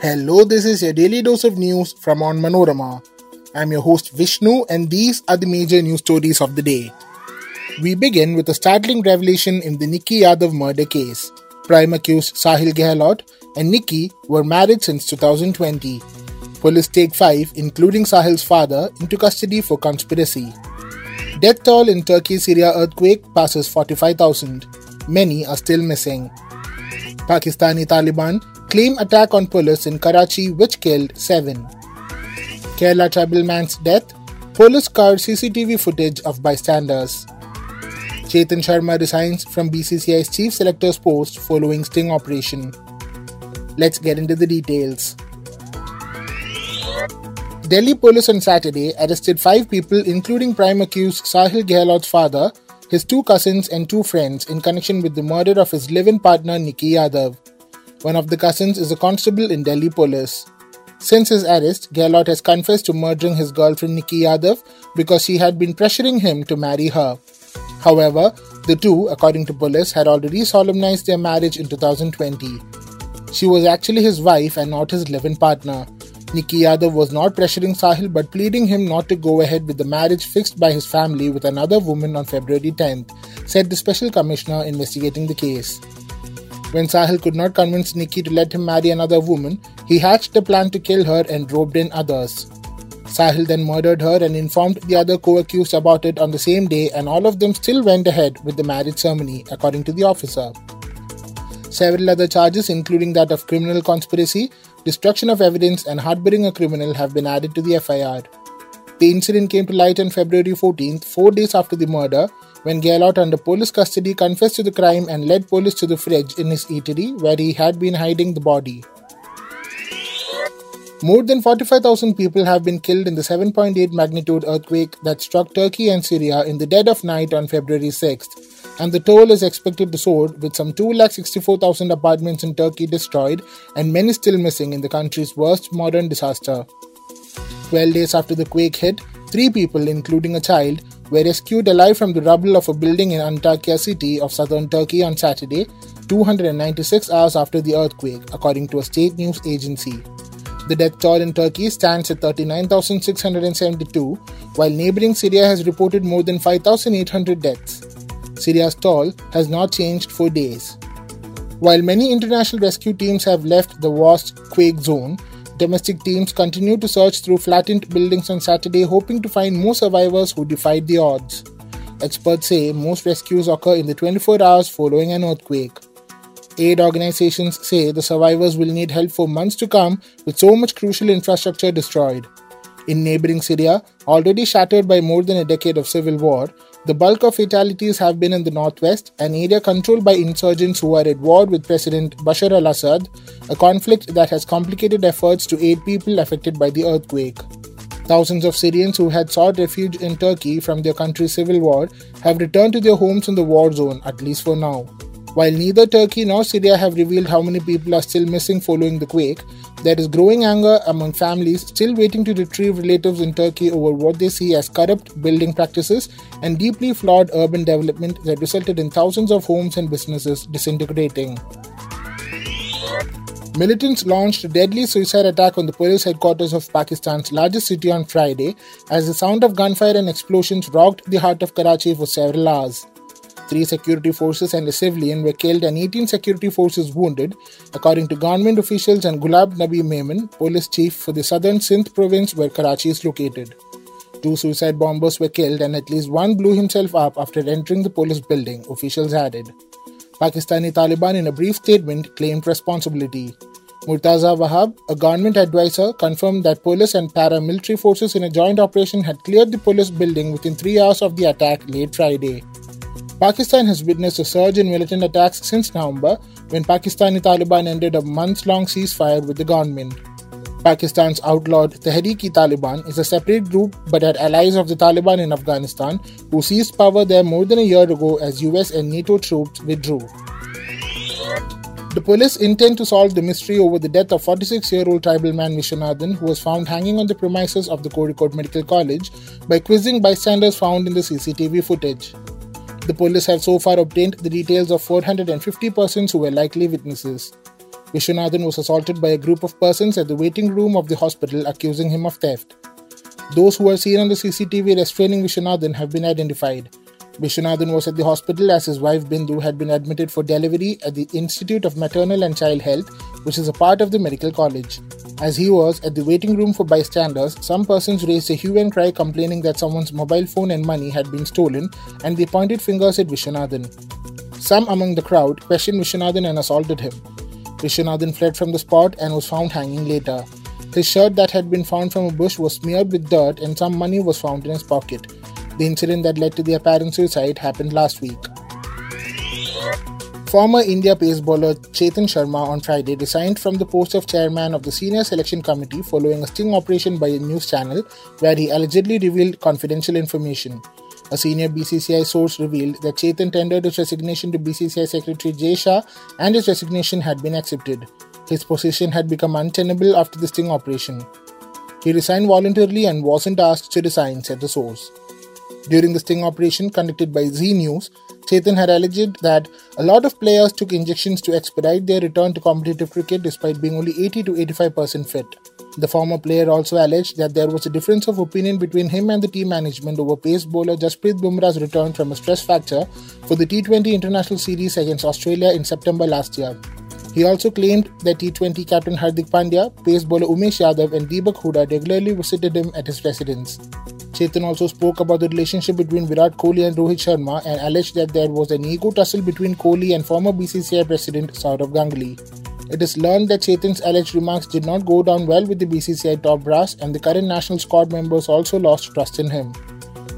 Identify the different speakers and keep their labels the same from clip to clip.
Speaker 1: Hello, this is your daily dose of news from Onmanorama. I'm your host Vishnu, and these are the major news stories of the day. We begin with a startling revelation in the Nikki Yadav murder case. Prime accused Sahil Gehlot and Nikki were married since 2020. Police take five, including Sahil's father, into custody for conspiracy. Death toll in Turkey Syria earthquake passes 45,000. Many are still missing. Pakistani Taliban claim attack on police in Karachi which killed 7. Kerala tribal man's death, police card CCTV footage of bystanders. Chetan Sharma resigns from BCCI's chief selector's post following sting operation. Let's get into the details. Delhi police on Saturday arrested five people, including prime accused Sahil Gehlot's father, his two cousins, and two friends, in connection with the murder of his live in partner Nikki Yadav. One of the cousins is a constable in Delhi police. Since his arrest, Gehlot has confessed to murdering his girlfriend Nikki Yadav because she had been pressuring him to marry her. However, the two, according to police, had already solemnized their marriage in 2020. She was actually his wife and not his live in partner. Nikki Yadav was not pressuring Sahil but pleading him not to go ahead with the marriage fixed by his family with another woman on February 10th, said the special commissioner investigating the case. When Sahil could not convince Nikki to let him marry another woman, he hatched a plan to kill her and roped in others. Sahil then murdered her and informed the other co accused about it on the same day, and all of them still went ahead with the marriage ceremony, according to the officer. Several other charges, including that of criminal conspiracy, destruction of evidence, and harboring a criminal, have been added to the FIR. The incident came to light on February 14th, four days after the murder, when Gehlot, under police custody, confessed to the crime and led police to the fridge in his eatery where he had been hiding the body. More than 45,000 people have been killed in the 7.8 magnitude earthquake that struck Turkey and Syria in the dead of night on February 6th and the toll is expected to soar with some 2,64,000 apartments in Turkey destroyed and many still missing in the country's worst modern disaster. 12 days after the quake hit, three people, including a child, were rescued alive from the rubble of a building in Antakya city of southern Turkey on Saturday, 296 hours after the earthquake, according to a state news agency. The death toll in Turkey stands at 39,672, while neighboring Syria has reported more than 5,800 deaths. Syria's toll has not changed for days. While many international rescue teams have left the worst quake zone, domestic teams continue to search through flattened buildings on Saturday, hoping to find more survivors who defied the odds. Experts say most rescues occur in the 24 hours following an earthquake. Aid organizations say the survivors will need help for months to come with so much crucial infrastructure destroyed. In neighboring Syria, already shattered by more than a decade of civil war, the bulk of fatalities have been in the northwest, an area controlled by insurgents who are at war with President Bashar al Assad, a conflict that has complicated efforts to aid people affected by the earthquake. Thousands of Syrians who had sought refuge in Turkey from their country's civil war have returned to their homes in the war zone, at least for now. While neither Turkey nor Syria have revealed how many people are still missing following the quake, there is growing anger among families still waiting to retrieve relatives in Turkey over what they see as corrupt building practices and deeply flawed urban development that resulted in thousands of homes and businesses disintegrating. Militants launched a deadly suicide attack on the police headquarters of Pakistan's largest city on Friday as the sound of gunfire and explosions rocked the heart of Karachi for several hours. Three security forces and a civilian were killed and 18 security forces wounded, according to government officials and Ghulam Nabi Memon, police chief for the southern Sindh province where Karachi is located. Two suicide bombers were killed and at least one blew himself up after entering the police building, officials added. Pakistani Taliban, in a brief statement, claimed responsibility. Murtaza Wahab, a government advisor, confirmed that police and paramilitary forces in a joint operation had cleared the police building within three hours of the attack late Friday. Pakistan has witnessed a surge in militant attacks since November when Pakistani Taliban ended a months long ceasefire with the government. Pakistan's outlawed Tehreek-e-Taliban is a separate group but are allies of the Taliban in Afghanistan who seized power there more than a year ago as US and NATO troops withdrew. The police intend to solve the mystery over the death of 46 year old tribal man Vishwanathan, who was found hanging on the premises of the Kozhikode Medical College by quizzing bystanders found in the CCTV footage. The police have so far obtained the details of 450 persons who were likely witnesses. Vishwanathan was assaulted by a group of persons at the waiting room of the hospital accusing him of theft. Those who were seen on the CCTV restraining Vishwanathan have been identified. Vishwanathan was at the hospital as his wife Bindu had been admitted for delivery at the Institute of Maternal and Child Health, which is a part of the medical college. As he was at the waiting room for bystanders, some persons raised a hue and cry complaining that someone's mobile phone and money had been stolen, and they pointed fingers at Vishwanathan. Some among the crowd questioned Vishwanathan and assaulted him. Vishwanathan fled from the spot and was found hanging later. His shirt that had been found from a bush was smeared with dirt and some money was found in his pocket. The incident that led to the apparent suicide happened last week. Former India pace bowler Chetan Sharma on Friday resigned from the post of chairman of the senior selection committee following a sting operation by a news channel where he allegedly revealed confidential information. A senior BCCI source revealed that Chetan tendered his resignation to BCCI Secretary Jay Shah and his resignation had been accepted. His position had become untenable after the sting operation. He resigned voluntarily and wasn't asked to resign, said the source. During the sting operation conducted by Zee News, Chetan had alleged that a lot of players took injections to expedite their return to competitive cricket despite being only 80 to 85% fit. The former player also alleged that there was a difference of opinion between him and the team management over pace bowler Jasprit Bumrah's return from a stress fracture for the T20 International Series against Australia in September last year. He also claimed that T20 captain Hardik Pandya, pace bowler Umesh Yadav, and Deepak Hooda regularly visited him at his residence. Chetan also spoke about the relationship between Virat Kohli and Rohit Sharma and alleged that there was an ego tussle between Kohli and former BCCI president Sourav Ganguly. It is learned that Chetan's alleged remarks did not go down well with the BCCI top brass, and the current national squad members also lost trust in him.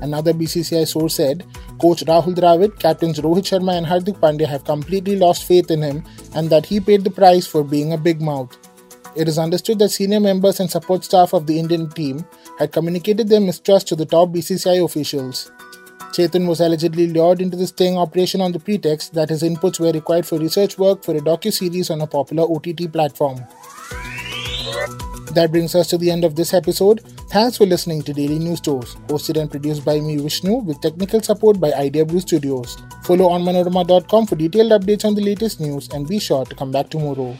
Speaker 1: Another BCCI source said, Coach Rahul Dravid, captains Rohit Sharma and Hardik Pandya have completely lost faith in him and that he paid the price for being a big mouth. It is understood that senior members and support staff of the Indian team had communicated their mistrust to the top BCCI officials. Chetan was allegedly lured into the sting operation on the pretext that his inputs were required for research work for a docu-series on a popular OTT platform. That brings us to the end of this episode. Thanks for listening to Daily News Dose, hosted and produced by me Vishnu with technical support by Idea Brew Studios. Follow on onmanorama.com for detailed updates on the latest news and be sure to come back tomorrow.